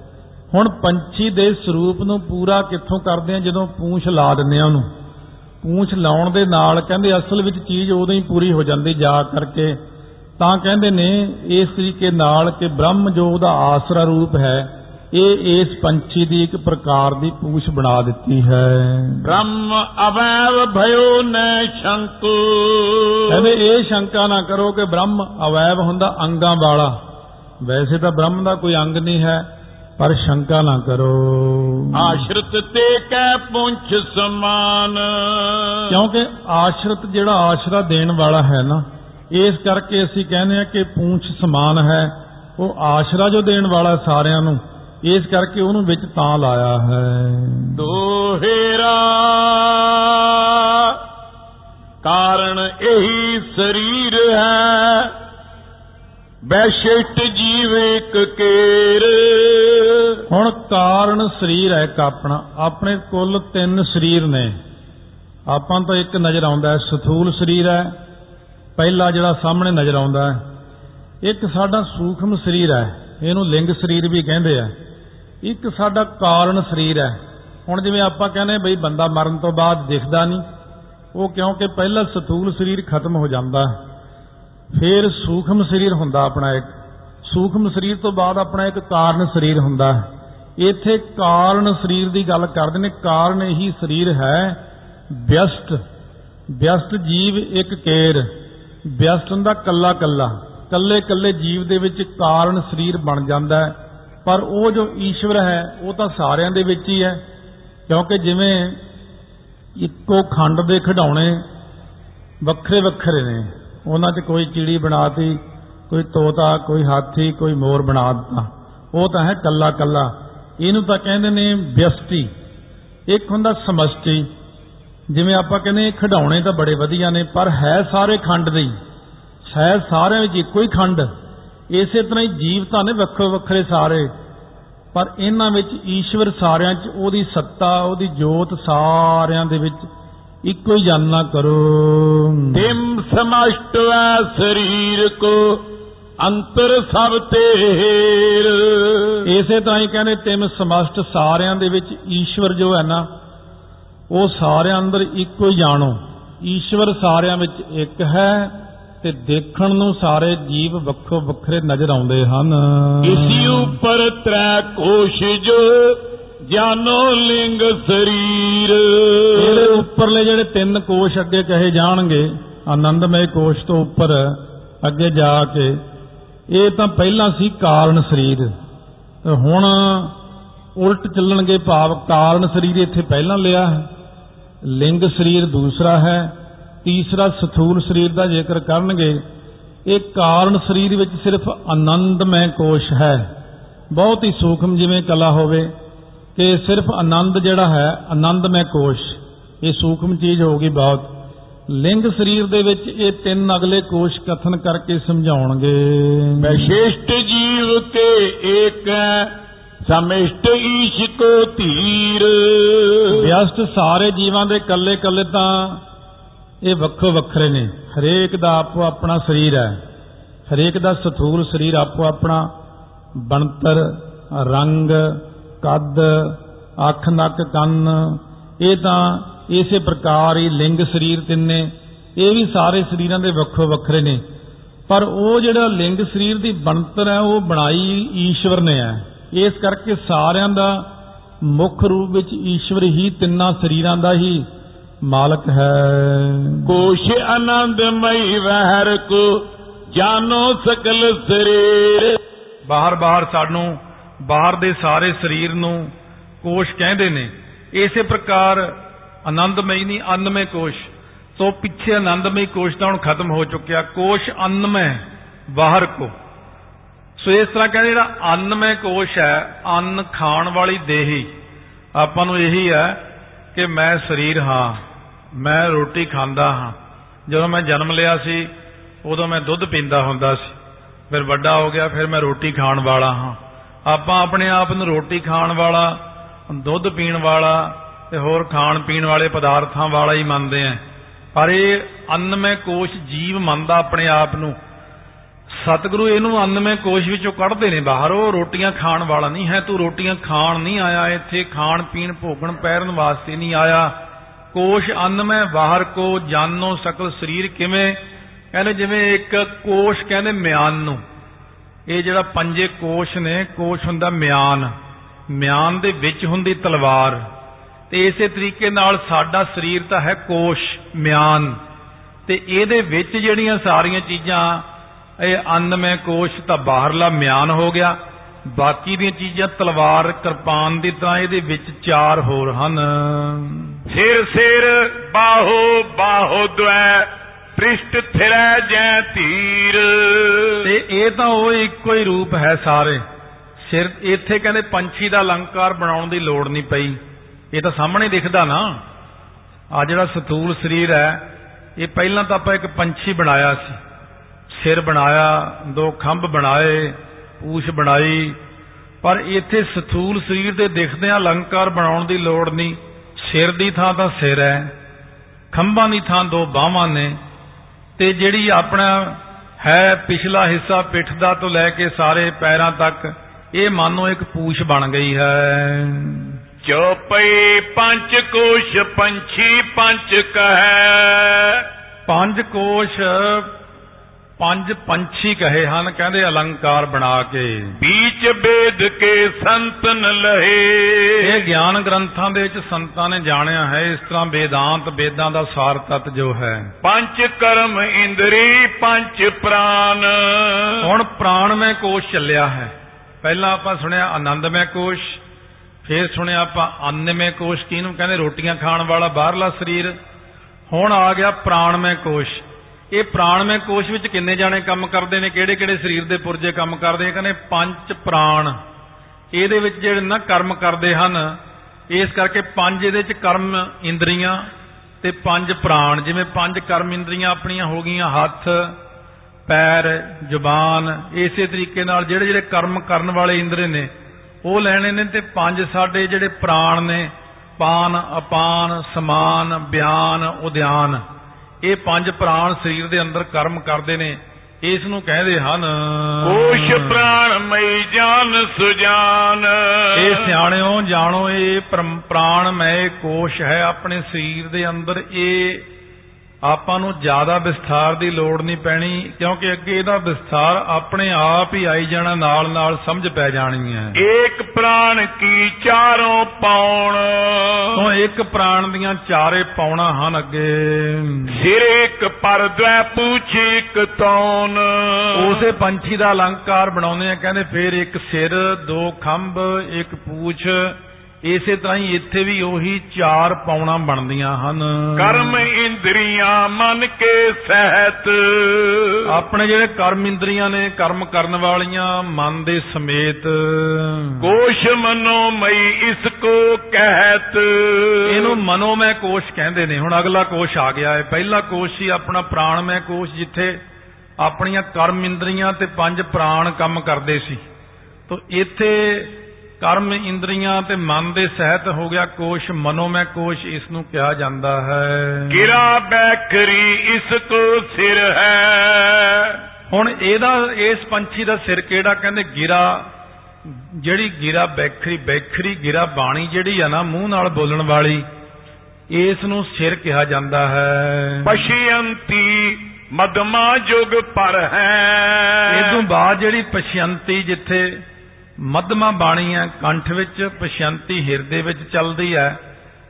ਹੁਣ ਪੰਛੀ ਦੇ ਸਰੂਪ ਨੂੰ ਪੂਰਾ ਕਿੱਥੋਂ ਕਰਦੇ ਆ? ਜਦੋਂ ਪੂੰਛ ਲਾ ਦਿੰਦੇ ਆ ਉਹਨੂੰ। ਪੂੰਛ ਲਾਉਣ ਦੇ ਨਾਲ ਕਹਿੰਦੇ ਅਸਲ ਵਿੱਚ ਚੀਜ਼ ਉਦੋਂ ਹੀ ਪੂਰੀ ਹੋ ਜਾਂਦੀ ਜਾ ਕਰਕੇ। ਤਾਂ ਕਹਿੰਦੇ ਨੇ ਇਸ ਤਰੀਕੇ ਨਾਲ ਕਿ ਬ੍ਰਹਮ ਜੋ ਉਹਦਾ ਆਸਰਾ ਰੂਪ ਹੈ ਇਹ ਇਸ ਪੰਛੀ ਦੀ ਇੱਕ ਪ੍ਰਕਾਰ ਦੀ ਪੂਛ ਬਣਾ ਦਿੱਤੀ ਹੈ। ਬ੍ਰਹਮ ਅਵੈਵ ਭਇਓ ਨੈ ਸ਼ੰਕੂ। ਕਹਿੰਦੇ ਇਹ ਸ਼ੰਕਾ ਨਾ ਕਰੋ ਕਿ ਬ੍ਰਹਮ ਅਵੈਵ ਹੁੰਦਾ ਅੰਗਾਂ ਵਾਲਾ। ਵੈਸੇ ਤਾਂ ਬ੍ਰਹਮ ਦਾ ਕੋਈ ਅੰਗ ਨਹੀਂ ਹੈ। ਪਰ ਸ਼ੰਕਾ ਨਾ ਕਰੋ। ਆਸ਼ਰਿਤ ਤੇ ਕੈ ਪੁੰਛ ਸਮਾਨ। ਕਿਉਂਕਿ ਆਸ਼ਰਿਤ ਜਿਹੜਾ ਆਸ਼ਰਾ ਦੇਣ ਵਾਲਾ ਹੈ ਨਾ ਇਸ ਕਰਕੇ ਅਸੀਂ ਕਹਿੰਦੇ ਆ ਕਿ ਪੂੰਛ ਸਮਾਨ ਹੈ ਉਹ ਆਸ਼ਰਾ ਜੋ ਦੇਣ ਵਾਲਾ ਸਾਰਿਆਂ ਨੂੰ ਇਸ ਕਰਕੇ ਉਹਨੂੰ ਵਿੱਚ ਤਾਂ ਲਾਇਆ ਹੈ। ਦੋਹੇਰਾ ਕਾਰਨ ਇਹੀ ਸਰੀਰ ਹੈ। ਵੈਸ਼ਿਸ਼ਟ ਜੀਵ ਇੱਕ ਕੇਰ। ਹੁਣ ਕਾਰਨ ਸਰੀਰ ਹੈ ਇੱਕ ਆਪਣਾ। ਆਪਣੇ ਕੁੱਲ ਤਿੰਨ ਸਰੀਰ ਨੇ। ਆਪਾਂ ਤਾਂ ਇੱਕ ਨਜ਼ਰ ਆਉਂਦਾ ਹੈ, ਸਥੂਲ ਸਰੀਰ ਹੈ। ਪਹਿਲਾ ਜਿਹੜਾ ਸਾਹਮਣੇ ਨਜ਼ਰ ਆਉਂਦਾ ਹੈ, ਇੱਕ ਸਾਡਾ ਸੂਖਮ ਸਰੀਰ ਹੈ। ਇਹਨੂੰ ਲਿੰਗ ਸਰੀਰ ਵੀ ਕਹਿੰਦੇ ਆ। ਇੱਕ ਸਾਡਾ ਕਾਰਨ ਸਰੀਰ ਹੈ। ਹੁਣ ਜਿਵੇਂ ਆਪਾਂ ਕਹਿੰਦੇ ਬਈ ਬੰਦਾ ਮਰਨ ਤੋਂ ਬਾਅਦ ਦਿਖਦਾ ਨਹੀਂ, ਉਹ ਕਿਉਂਕਿ ਪਹਿਲਾ ਸਥੂਲ ਸਰੀਰ ਖਤਮ ਹੋ ਜਾਂਦਾ। ਹੈ ਫਿਰ ਸੂਖਮ ਸਰੀਰ ਹੁੰਦਾ ਆਪਣਾ ਇੱਕ। ਸੂਖਮ ਸਰੀਰ ਤੋਂ ਬਾਅਦ ਆਪਣਾ ਇੱਕ ਕਾਰਨ ਸਰੀਰ ਹੁੰਦਾ ਹੈ। ਇੱਥੇ ਕਾਰਨ ਸਰੀਰ ਦੀ ਗੱਲ ਕਰਦੇ ਨੇ, ਕਾਰਨ ਇਹੀ ਸਰੀਰ ਹੈ, ਵਿਅਸਤ। ਵਿਅਸਤ ਜੀਵ ਇੱਕ ਕੇਰ। ਵਿਅਸਤ ਹੁੰਦਾ ਕੱਲਾ ਕੱਲਾ। ਕੱਲੇ ਕੱਲੇ ਜੀਵ ਦੇ ਵਿੱਚ ਕਾਰਨ ਸਰੀਰ ਬਣ ਜਾਂਦਾ ਹੈ। ਪਰ ਉਹ ਜੋ ਈਸ਼ਵਰ ਹੈ, ਉਹ ਤਾਂ ਸਾਰਿਆਂ ਦੇ ਵਿੱਚ ਹੀ ਹੈ। ਕਿਉਂਕਿ ਜਿਵੇਂ ਇੱਕੋ ਖੰਡ ਦੇ ਖਿਡੌਣੇ ਵੱਖਰੇ ਵੱਖਰੇ ਨੇ। ਉਹਨਾਂ 'ਚ ਕੋਈ ਚਿੜੀ ਬਣਾਤੀ, ਕੋਈ ਤੋਤਾ, ਕੋਈ ਹਾਥੀ, ਕੋਈ ਮੋਰ ਬਣਾ ਦਿੱਤਾ। ਉਹ ਤਾਂ ਹੈ ਕੱਲਾ ਕੱਲਾ। ਇਹਨੂੰ ਤਾਂ ਕਹਿੰਦੇ ਨੇ ਵਿਅਸਤੀ ਇੱਕ ਹੁੰਦਾ ਸਮਸ਼ਟੀ। ਜਿਵੇਂ ਆਪਾਂ ਕਹਿੰਦੇ ਖਿਡੌਣੇ ਤਾਂ ਬੜੇ ਵਧੀਆ ਨੇ, ਪਰ ਹੈ ਸਾਰੇ ਖੰਡ ਦੇ ਹੀ। ਹੈ ਸਾਰਿਆਂ ਵਿੱਚ ਇੱਕੋ ਹੀ ਖੰਡ। ਇਸੇ ਤਰ੍ਹਾਂ ਹੀ ਜੀਵ ਤਾਂ ਨੇ ਵੱਖਰੇ ਵੱਖਰੇ ਸਾਰੇ। ਪਰ ਇਹਨਾਂ ਵਿੱਚ ਈਸ਼ਵਰ ਸਾਰਿਆਂ 'ਚ ਉਹਦੀ ਸੱਤਾ, ਉਹਦੀ ਜੋਤ ਸਾਰਿਆਂ ਦੇ ਵਿੱਚ ਇੱਕੋ ਹੀ ਜਾਨਣਾ ਕਰੋ। ਤਿਮ ਸਮਸ਼ਟ ਹੈ ਸਰੀਰ ਕੋ ਅੰਤਰ ਸਭ ਤੇਰ। ਇਸੇ ਤਰ੍ਹਾਂ ਹੀ ਕਹਿੰਦੇ ਤਿੰਨ ਸਮਸਤ ਸਾਰਿਆਂ ਦੇ ਵਿੱਚ ਈਸ਼ਵਰ ਜੋ ਹੈ ਨਾ ਉਹ ਸਾਰਿਆਂ ਅੰਦਰ ਇੱਕੋ ਹੀ ਜਾਣੋ ਈਸ਼ਵਰ ਸਾਰਿਆਂ ਵਿੱਚ ਇੱਕ ਹੈ ਤੇ ਦੇਖਣ ਨੂੰ ਸਾਰੇ ਜੀਵ ਵੱਖੋ ਵੱਖਰੇ ਨਜ਼ਰ ਆਉਂਦੇ ਹਨ। ਇਸੀ ਉਪਰ ਤ੍ਰੈ ਕੋਸ਼ ਜੋ ਜਾਨੋ ਲਿੰਗ ਸਰੀਰ। ਇਹਦੇ ਉੱਪਰਲੇ ਜਿਹੜੇ ਤਿੰਨ ਕੋਸ਼ ਅੱਗੇ ਕਹੇ ਜਾਣਗੇ ਆਨੰਦਮय ਕੋਸ਼ ਤੋਂ ਉੱਪਰ ਅੱਗੇ ਜਾ ਕੇ, ਇਹ ਤਾਂ ਪਹਿਲਾਂ ਸੀ ਕਾਰਨ ਸਰੀਰ। ਤੇ ਹੁਣ ਉਲਟ ਚੱਲਣਗੇ ਭਾਵ ਕਾਰਨ ਸਰੀਰ ਇੱਥੇ ਪਹਿਲਾਂ ਲਿਆ ਹੈ। ਲਿੰਗ ਸਰੀਰ ਦੂਸਰਾ ਹੈ, ਤੀਸਰਾ ਸਥੂਲ ਸਰੀਰ ਦਾ ਜ਼ਿਕਰ ਕਰਨਗੇ, ਇਹ ਕਾਰਨ ਸਰੀਰ ਵਿੱਚ ਸਿਰਫ ਆਨੰਦਮय ਕੋਸ਼ ਹੈ। ਬਹੁਤ ਹੀ ਸੂਖਮ ਜਿਵੇਂ ਕਲਾ ਹੋਵੇ ਕਿ ਸਿਰਫ ਆਨੰਦ ਜਿਹੜਾ ਹੈ ਆਨੰਦਮय ਕੋਸ਼ ਇਹ ਸੂਖਮ ਚੀਜ਼ ਹੋਗੀ ਬਹੁਤ ਲਿੰਗ ਸਰੀਰ ਦੇ ਵਿੱਚ ਇਹ ਤਿੰਨ ਅਗਲੇ ਕੋਸ਼ ਕਥਨ ਕਰਕੇ ਸਮਝਾਉਣਗੇ। ਵਿਸ਼ਿਸ਼ਟ ਜੀਵ ਕੇ ਏਕ ਸਮਿਸ਼ਟ ਈਸ਼ ਕੋ ਧੀਰ ਵਿਅਸਤ ਸਾਰੇ ਜੀਵਾਂ ਦੇ ਕੱਲੇ ਕੱਲੇ ਤਾਂ ਇਹ ਵੱਖੋ ਵੱਖਰੇ ਨੇ। ਹਰੇਕ ਦਾ ਆਪੋ ਆਪਣਾ ਸਰੀਰ ਹੈ। ਹਰੇਕ ਦਾ ਸਥੂਲ ਸਰੀਰ ਆਪੋ ਆਪਣਾ ਬਣਤਰ ਰੰਗ ਕੱਦ ਅੱਖ ਨੱਕ ਕੰਨ ਇਹ ਤਾਂ ਇਸੇ ਪ੍ਰਕਾਰ ਹੀ ਲਿੰਗ ਸਰੀਰ ਤਿੰਨੇ ਇਹ ਵੀ ਸਾਰੇ ਸਰੀਰਾਂ ਦੇ ਵੱਖੋ ਵੱਖਰੇ ਨੇ। ਪਰ ਉਹ ਜਿਹੜਾ ਲਿੰਗ ਸਰੀਰ ਦੀ ਬਣਤਰ ਹੈ ਉਹ ਬਣਾਈ ਈਸ਼ਵਰ ਨੇ ਹੈ। ਇਸ ਕਰਕੇ ਸਾਰਿਆਂ ਦਾ ਮੁੱਖ ਰੂਪ ਵਿੱਚ ਈਸ਼ਵਰ ਹੀ ਤਿੰਨਾਂ ਸਰੀਰਾਂ ਦਾ ਹੀ ਮਾਲਕ ਹੈ। ਕੋਸ਼ ਆਨੰਦਮਈ ਵਹਿਰ ਕੋ ਜਾਨੋ ਸਕਲ ਸਰੀਰ। ਬਾਹਰ ਬਾਹਰ ਸਾਨੂੰ ਬਾਹਰ ਦੇ ਸਾਰੇ ਸਰੀਰ ਨੂੰ ਕੋਸ਼ ਕਹਿੰਦੇ ਨੇ। ਇਸੇ ਪ੍ਰਕਾਰ ਆਨੰਦਮਈ ਨਹੀਂ, ਅੰਨਮੇ ਕੋਸ਼। ਤੋਂ ਪਿੱਛੇ ਆਨੰਦਮਈ ਕੋਸ਼ ਤਾਂ ਹੁਣ ਖਤਮ ਹੋ ਚੁੱਕਿਆ। ਕੋਸ਼ ਅੰਨਮੈ, ਬਾਹਰ ਕੋ। ਸੋ ਇਸ ਤਰ੍ਹਾਂ ਕਹਿੰਦੇ ਜਿਹੜਾ ਅੰਨਮੈ ਕੋਸ਼ ਹੈ, ਅੰਨ ਖਾਣ ਵਾਲੀ ਦੇਹੀ। ਆਪਾਂ ਨੂੰ ਇਹੀ ਹੈ ਕਿ ਮੈਂ ਸਰੀਰ ਹਾਂ, ਮੈਂ ਰੋਟੀ ਖਾਂਦਾ ਹਾਂ। ਜਦੋਂ ਮੈਂ ਜਨਮ ਲਿਆ ਸੀ, ਉਦੋਂ ਮੈਂ ਦੁੱਧ ਪੀਂਦਾ ਹੁੰਦਾ ਸੀ। ਫਿਰ ਵੱਡਾ ਹੋ ਗਿਆ, ਫਿਰ ਮੈਂ ਰੋਟੀ ਖਾਣ ਵਾਲਾ ਹਾਂ। ਆਪਾਂ ਆਪਣੇ ਆਪ ਨੂੰ ਰੋਟੀ ਖਾਣ ਵਾਲਾ, ਦੁੱਧ ਪੀਣ ਵਾਲਾ ਤੇ ਹੋਰ ਖਾਣ ਪੀਣ ਵਾਲੇ ਪਦਾਰਥਾਂ ਵਾਲਾ ਹੀ ਮੰਨਦੇ ਆਂ। ਪਰ ਇਹ ਅੰਨਮੈ ਕੋਸ਼ ਜੀਵ ਮੰਨਦਾ ਆਪਣੇ ਆਪ ਨੂੰ। ਸਤਿਗੁਰੂ ਇਹਨੂੰ ਅੰਨਮੈ ਕੋਸ਼ ਵਿੱਚੋਂ ਕੱਢਦੇ ਨੇ ਬਾਹਰ, ਉਹ ਰੋਟੀਆਂ ਖਾਣ ਵਾਲਾ ਨਹੀਂ ਹੈ, ਤੂੰ ਰੋਟੀਆਂ ਖਾਣ ਨਹੀਂ ਆਇਆ, ਇੱਥੇ ਖਾਣ ਪੀਣ ਭੋਗਣ ਪੈਰਨ ਵਾਸਤੇ ਨਹੀਂ ਆਇਆ। ਕੋਸ਼ ਅੰਨਮੈ ਬਾਹਰ ਕੋ ਜਾਨੋ ਸਕਲ ਸਰੀਰ ਕਿਵੇਂ? ਕਹਿੰਦੇ ਜਿਵੇਂ ਇੱਕ ਕੋਸ਼ ਕਹਿੰਦੇ ਮਿਆਨ ਨੂੰ। ਇਹ ਜਿਹੜਾ ਪੰਜੇ ਕੋਸ਼ ਨੇ, ਕੋਸ਼ ਹੁੰਦਾ ਮਿਆਨ। ਮਿਆਨ ਦੇ ਵਿੱਚ ਹੁੰਦੀ ਤਲਵਾਰ। ਤੇ ਇਸੇ ਤਰੀਕੇ ਨਾਲ ਸਾਡਾ ਸਰੀਰ ਤਾਂ ਹੈ ਕੋਸ਼, ਮਿਆਨ। ਤੇ ਇਹਦੇ ਵਿੱਚ ਜਿਹੜੀਆਂ ਸਾਰੀਆਂ ਚੀਜ਼ਾਂ, ਇਹ ਅੰਨਮੈ ਕੋਸ਼ ਤਾਂ ਬਾਹਰਲਾ ਮਿਆਨ ਹੋ ਗਿਆ। ਬਾਕੀ ਦੀਆਂ ਚੀਜ਼ਾਂ ਤਲਵਾਰ, ਕਿਰਪਾਨ ਦੀ ਤਰ੍ਹਾਂ ਇਹਦੇ ਵਿੱਚ ਚਾਰ ਹੋਰ ਹਨ। ਸਿਰ ਸਿਰ ਬਾਹੋ ਬਾਹੋ ਦ્વੈ ਪ੍ਰਿਸ਼ਟ ਥਿਰੈ ਜੈ ਧੀਰ ਤੇ ਇਹ ਤਾਂ ਉਹ ਇੱਕੋ ਹੀ ਰੂਪ ਹੈ ਸਾਰੇ। ਸਿਰ ਇੱਥੇ ਕਹਿੰਦੇ ਪੰਛੀ ਦਾ ਅਲੰਕਾਰ ਬਣਾਉਣ ਦੀ ਲੋੜ ਨਹੀਂ ਪਈ। ਇਹ ਤਾਂ ਸਾਹਮਣੇ ਦਿਖਦਾ ਨਾ। ਆ ਜਿਹੜਾ ਸਥੂਲ ਸਰੀਰ ਹੈ, ਇਹ ਪਹਿਲਾਂ ਤਾਂ ਆਪਾਂ ਇੱਕ ਪੰਛੀ ਬਣਾਇਆ ਸੀ। ਸਿਰ ਬਣਾਇਆ, ਦੋ ਖੰਭ ਬਣਾਏ, ਪੂਛ ਬਣਾਈ। ਪਰ ਇੱਥੇ ਸਥੂਲ ਸਰੀਰ ਦੇ ਦਿਖਦਿਆਂ ਅਲੰਕਾਰ ਬਣਾਉਣ ਦੀ ਲੋੜ ਨਹੀਂ। ਸਿਰ ਦੀ ਥਾਂ ਤਾਂ ਸਿਰ ਹੈ, ਖੰਭਾਂ ਦੀ ਥਾਂ ਦੋ ਬਾਹਾਂ ਨੇ। ਤੇ ਜਿਹੜੀ ਆਪਣਾ ਹੈ ਪਿਛਲਾ ਹਿੱਸਾ ਪਿੱਠ ਦਾ ਤੋਂ ਲੈ ਕੇ ਸਾਰੇ ਪੈਰਾਂ ਤੱਕ ਇਹ ਮਾਨੋ ਇੱਕ ਪੂਛ ਬਣ ਗਈ ਹੈ। ਚੋਪਈ ਪੰਜ ਕੋਸ਼ ਪੰਛੀ ਪੰਜ ਕਹੈ। ਪੰਜ ਕੋਸ਼ ਪੰਜ ਪੰਛੀ ਕਹੇ ਹਨ ਕਹਿੰਦੇ ਅਲੰਕਾਰ ਬਣਾ ਕੇ। ਬੀਚ ਬੇਦ ਕੇ ਸੰਤਨ ਲਹੇ। ਇਹ ਗਿਆਨ ਗ੍ਰੰਥਾਂ ਦੇ ਵਿੱਚ ਸੰਤਾਂ ਨੇ ਜਾਣਿਆ ਹੈ ਇਸ ਤਰ੍ਹਾਂ ਵੇਦਾਂਤ ਵੇਦਾਂ ਦਾ ਸਾਰ ਤਤ ਜੋ ਹੈ। ਪੰਜ ਕਰਮ ਇੰਦਰੀ ਪੰਜ ਪ੍ਰਾਨ। ਹੁਣ ਪ੍ਰਾਣਮੈ ਕੋਸ਼ ਚੱਲਿਆ ਹੈ। ਪਹਿਲਾਂ ਆਪਾਂ ਸੁਣਿਆ ਆਨੰਦਮੈ ਕੋਸ਼ ਫਿਰ ਸੁਣਿਆ ਆਪਾਂ ਅੰਨਮੈ ਕੋਸ਼ ਕਿਹਨੂੰ ਕਹਿੰਦੇ? ਰੋਟੀਆਂ ਖਾਣ ਵਾਲਾ ਬਾਹਰਲਾ ਸਰੀਰ। ਹੁਣ ਆ ਗਿਆ ਪ੍ਰਾਣਮੈ ਕੋਸ਼। ਇਹ ਪ੍ਰਾਣਮੈ ਕੋਸ਼ ਵਿੱਚ ਕਿੰਨੇ ਜਾਣੇ ਕੰਮ ਕਰਦੇ ਨੇ, ਕਿਹੜੇ ਕਿਹੜੇ ਸਰੀਰ ਦੇ ਪੁਰਜੇ ਕੰਮ ਕਰਦੇ ਆ ਕਹਿੰਦੇ ਪੰਜ ਪ੍ਰਾਣ। ਇਹਦੇ ਵਿੱਚ ਜਿਹੜੇ ਨਾ ਕਰਮ ਕਰਦੇ ਹਨ, ਇਸ ਕਰਕੇ ਪੰਜ ਇਹਦੇ ਵਿੱਚ ਕਰਮ ਇੰਦਰੀਆਂ ਤੇ ਪੰਜ ਪ੍ਰਾਣ। ਜਿਵੇਂ ਪੰਜ ਕਰਮ ਇੰਦਰੀਆਂ ਆਪਣੀਆਂ ਹੋ ਗਈਆਂ, ਹੱਥ, ਪੈਰ, ਜ਼ੁਬਾਨ, ਇਸੇ ਤਰੀਕੇ ਨਾਲ ਜਿਹੜੇ ਜਿਹੜੇ ਕਰਮ ਕਰਨ ਵਾਲੇ ਇੰਦਰੇ ਨੇ, ਉਹ ਲੈਣੇ ਨੇ ਤੇ ਪੰਜ ਸਾਡੇ ਜਿਹੜੇ ਪ੍ਰਾਣ ਨੇ, ਪਾਨ, ਅਪਾਨ, ਸਮਾਨ, ਬਿਆਨ, ਉਦਿਆਨ। ਇਹ ਪੰਜ ਪ੍ਰਾਣ ਸਰੀਰ ਦੇ ਅੰਦਰ ਕਰਮ ਕਰਦੇ ਨੇ ਇਸ ਨੂੰ ਕਹਿੰਦੇ ਹਨ। ਕੋਸ਼ ਪ੍ਰਾਣ ਮਈ ਜਾਨ ਸੁਜਾਨ। ਇਹ ਸਿਆਣਿਓ ਜਾਣੋ ਇਹ ਪ੍ਰਾਣ ਮੈ ਕੋਸ਼ ਹੈ ਆਪਣੇ ਸਰੀਰ ਦੇ ਅੰਦਰ ਇਹ ਆਪਾਂ ਨੂੰ ਜ਼ਿਆਦਾ ਵਿਸਥਾਰ ਦੀ ਲੋੜ ਨਹੀਂ ਪੈਣੀ ਕਿਉਂਕਿ ਅੱਗੇ ਇਹਦਾ ਵਿਸਥਾਰ ਆਪਣੇ ਆਪ ਹੀ ਆਈ ਜਾਣਾ ਨਾਲ ਨਾਲ ਸਮਝ ਪੈ ਜਾਣੀ ਹੈ। ਏਕ ਪ੍ਰਾਣ ਕੀ ਚਾਰੋਂ ਪਾਉਣ? ਤੋਂ ਇੱਕ ਪ੍ਰਾਣ ਦੀਆਂ ਚਾਰੇ ਪਾਉਣਾ ਹਨ ਅੱਗੇ। ਸਿਰ ਇੱਕ ਪਰ ਦ્વੈ ਪੂਛ ਇੱਕ ਤੌਣ। ਉਸੇ ਪੰਛੀ ਦਾ ਅਲੰਕਾਰ ਬਣਾਉਂਦੇ ਆ ਕਹਿੰਦੇ ਫੇਰ ਇੱਕ ਸਿਰ ਦੋ ਖੰਭ ਇੱਕ ਪੂਛ ਇਸੇ ਤਰ੍ਹਾਂ ਹੀ ਇੱਥੇ ਵੀ ਉਹੀ ਚਾਰ ਪੌਣਾ ਬਣਦੀਆਂ ਹਨ। ਕਰਮ ਇੰਦਰੀਆਂ ਮਨ ਕੇ ਸਹਿਤ। ਆਪਣੇ ਜਿਹੜੇ ਕਰਮ ਇੰਦਰੀਆਂ ਨੇ ਕਰਮ ਕਰਨ ਵਾਲੀਆਂ ਮਨ ਦੇ ਸਮੇਤ। ਕੋਸ਼ ਮਨੋ ਮਈ ਇਸ ਕੋ ਕਹਿਤ। ਇਹਨੂੰ ਮਨੋਮੈ ਕੋਸ਼ ਕਹਿੰਦੇ ਨੇ। ਹੁਣ ਅਗਲਾ ਕੋਸ਼ ਆ ਗਿਆ ਹੈ। ਪਹਿਲਾ ਕੋਸ਼ ਹੀ ਆਪਣਾ ਪ੍ਰਾਣਮੈ ਕੋਸ਼ ਜਿੱਥੇ ਆਪਣੀਆਂ ਕਰਮ ਇੰਦਰੀਆਂ ਤੇ ਪੰਜ ਪ੍ਰਾਣ ਕੰਮ ਕਰਦੇ ਸੀ। ਤੋ ਇੱਥੇ ਕਰਮ ਇੰਦਰੀਆਂ ਤੇ ਮਨ ਦੇ ਸਹਿਤ ਹੋ ਗਿਆ ਕੋਸ਼ ਮਨੋਮੈ ਕੋਸ਼ ਇਸ ਨੂੰ ਕਿਹਾ ਜਾਂਦਾ ਹੈ। ਗਿਰਾ ਬੈਖਰੀ ਇਸ ਕੋ ਸਿਰ ਹੈ। ਹੁਣ ਇਹਦਾ ਇਸ ਪੰਛੀ ਦਾ ਸਿਰ ਕਿਹੜਾ? ਕਹਿੰਦੇ ਗਿਰਾ ਜਿਹੜੀ ਗਿਰਾ ਬੈਖਰੀ ਬੈਖਰੀ ਗਿਰਾ ਬਾਣੀ ਜਿਹੜੀ ਆ ਨਾ ਮੂੰਹ ਨਾਲ ਬੋਲਣ ਵਾਲੀ ਇਸ ਨੂੰ ਸਿਰ ਕਿਹਾ ਜਾਂਦਾ ਹੈ। ਪਸ਼ਯੰਤੀ ਮਦਮਾ ਜੁਗ ਪਰ ਹੈ। ਇਹ ਤੋਂ ਬਾਅਦ ਜਿਹੜੀ ਪਸ਼ਯੰਤੀ ਜਿੱਥੇ ਮਧਮਾ ਬਾਣੀ ਹੈ ਕੰਠ ਵਿੱਚ ਪਸ਼ਯੰਤੀ ਹਿਰਦੇ ਵਿੱਚ ਚੱਲਦੀ ਹੈ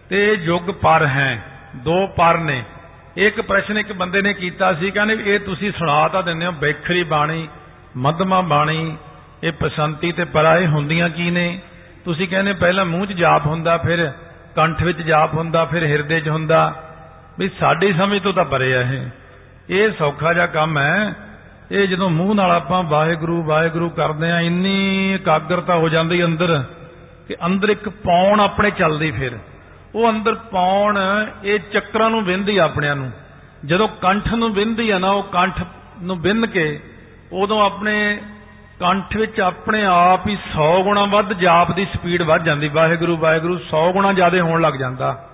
ਤੇ ਇਹ ਯੁੱਗ ਪਰ ਹੈ, ਦੋ ਪਰ ਨੇ। ਇੱਕ ਪ੍ਰਸ਼ਨ ਇੱਕ ਬੰਦੇ ਨੇ ਕੀਤਾ ਸੀ, ਕਹਿੰਦੇ ਵੀ ਇਹ ਤੁਸੀਂ ਸੁਣਾ ਤਾਂ ਦਿੰਦੇ ਹੋ, ਬੈਖਰੀ ਬਾਣੀ, ਮਧਮਾ ਬਾਣੀ, ਇਹ ਪਸੰਤੀ ਤੇ ਪਰਾਏ ਹੁੰਦੀਆਂ ਕੀ ਨੇ? ਤੁਸੀਂ ਕਹਿੰਦੇ ਪਹਿਲਾਂ ਮੂੰਹ 'ਚ ਜਾਪ ਹੁੰਦਾ, ਫਿਰ ਕੰਠ ਵਿੱਚ ਜਾਪ ਹੁੰਦਾ, ਫਿਰ ਹਿਰਦੇ 'ਚ ਹੁੰਦਾ। ਵੀ ਸਾਡੀ ਸਮਝ ਤੋਂ ਤਾਂ ਪਰੇ ਆ ਇਹ। ਇਹ ਸੌਖਾ ਜਿਹਾ ਕੰਮ ਹੈ ਇਹ ਜਦੋਂ ਮੂੰਹ ਨਾਲ ਆਪਾਂ ਵਾਹਿਗੁਰੂ ਵਾਹਿਗੁਰੂ ਕਰਦੇ ਆ ਇੰਨੀ ਇਕਾਗਰਤਾ ਹੋ ਜਾਂਦੀ ਅੰਦਰ ਕਿ ਅੰਦਰ ਇੱਕ ਪੌਣ ਆਪਣੇ ਚੱਲਦੀ ਫਿਰ। ਉਹ ਅੰਦਰ ਪੌਣ, ਇਹ ਚੱਕਰਾਂ ਨੂੰ ਵਿੰਦੀ ਆਪਣਿਆਂ ਨੂੰ। ਜਦੋਂ ਕੰਠ ਨੂੰ ਵਿੰਦੀ ਆ ਨਾ, ਉਹ ਕੰਠ ਨੂੰ ਵਿੰਨ ਕੇ, ਉਦੋਂ ਆਪਣੇ ਕੰਠ ਵਿੱਚ ਆਪਣੇ ਆਪ ਹੀ 100 ਗੁਣਾ ਵੱਧ ਜਾਪ ਦੀ ਸਪੀਡ ਵੱਧ ਜਾਂਦੀ। ਵਾਹਿਗੁਰੂ ਵਾਹਿਗੁਰੂ 100 ਗੁਣਾ ਜ਼ਿਆਦਾ ਹੋਣ ਲੱਗ ਜਾਂਦਾ।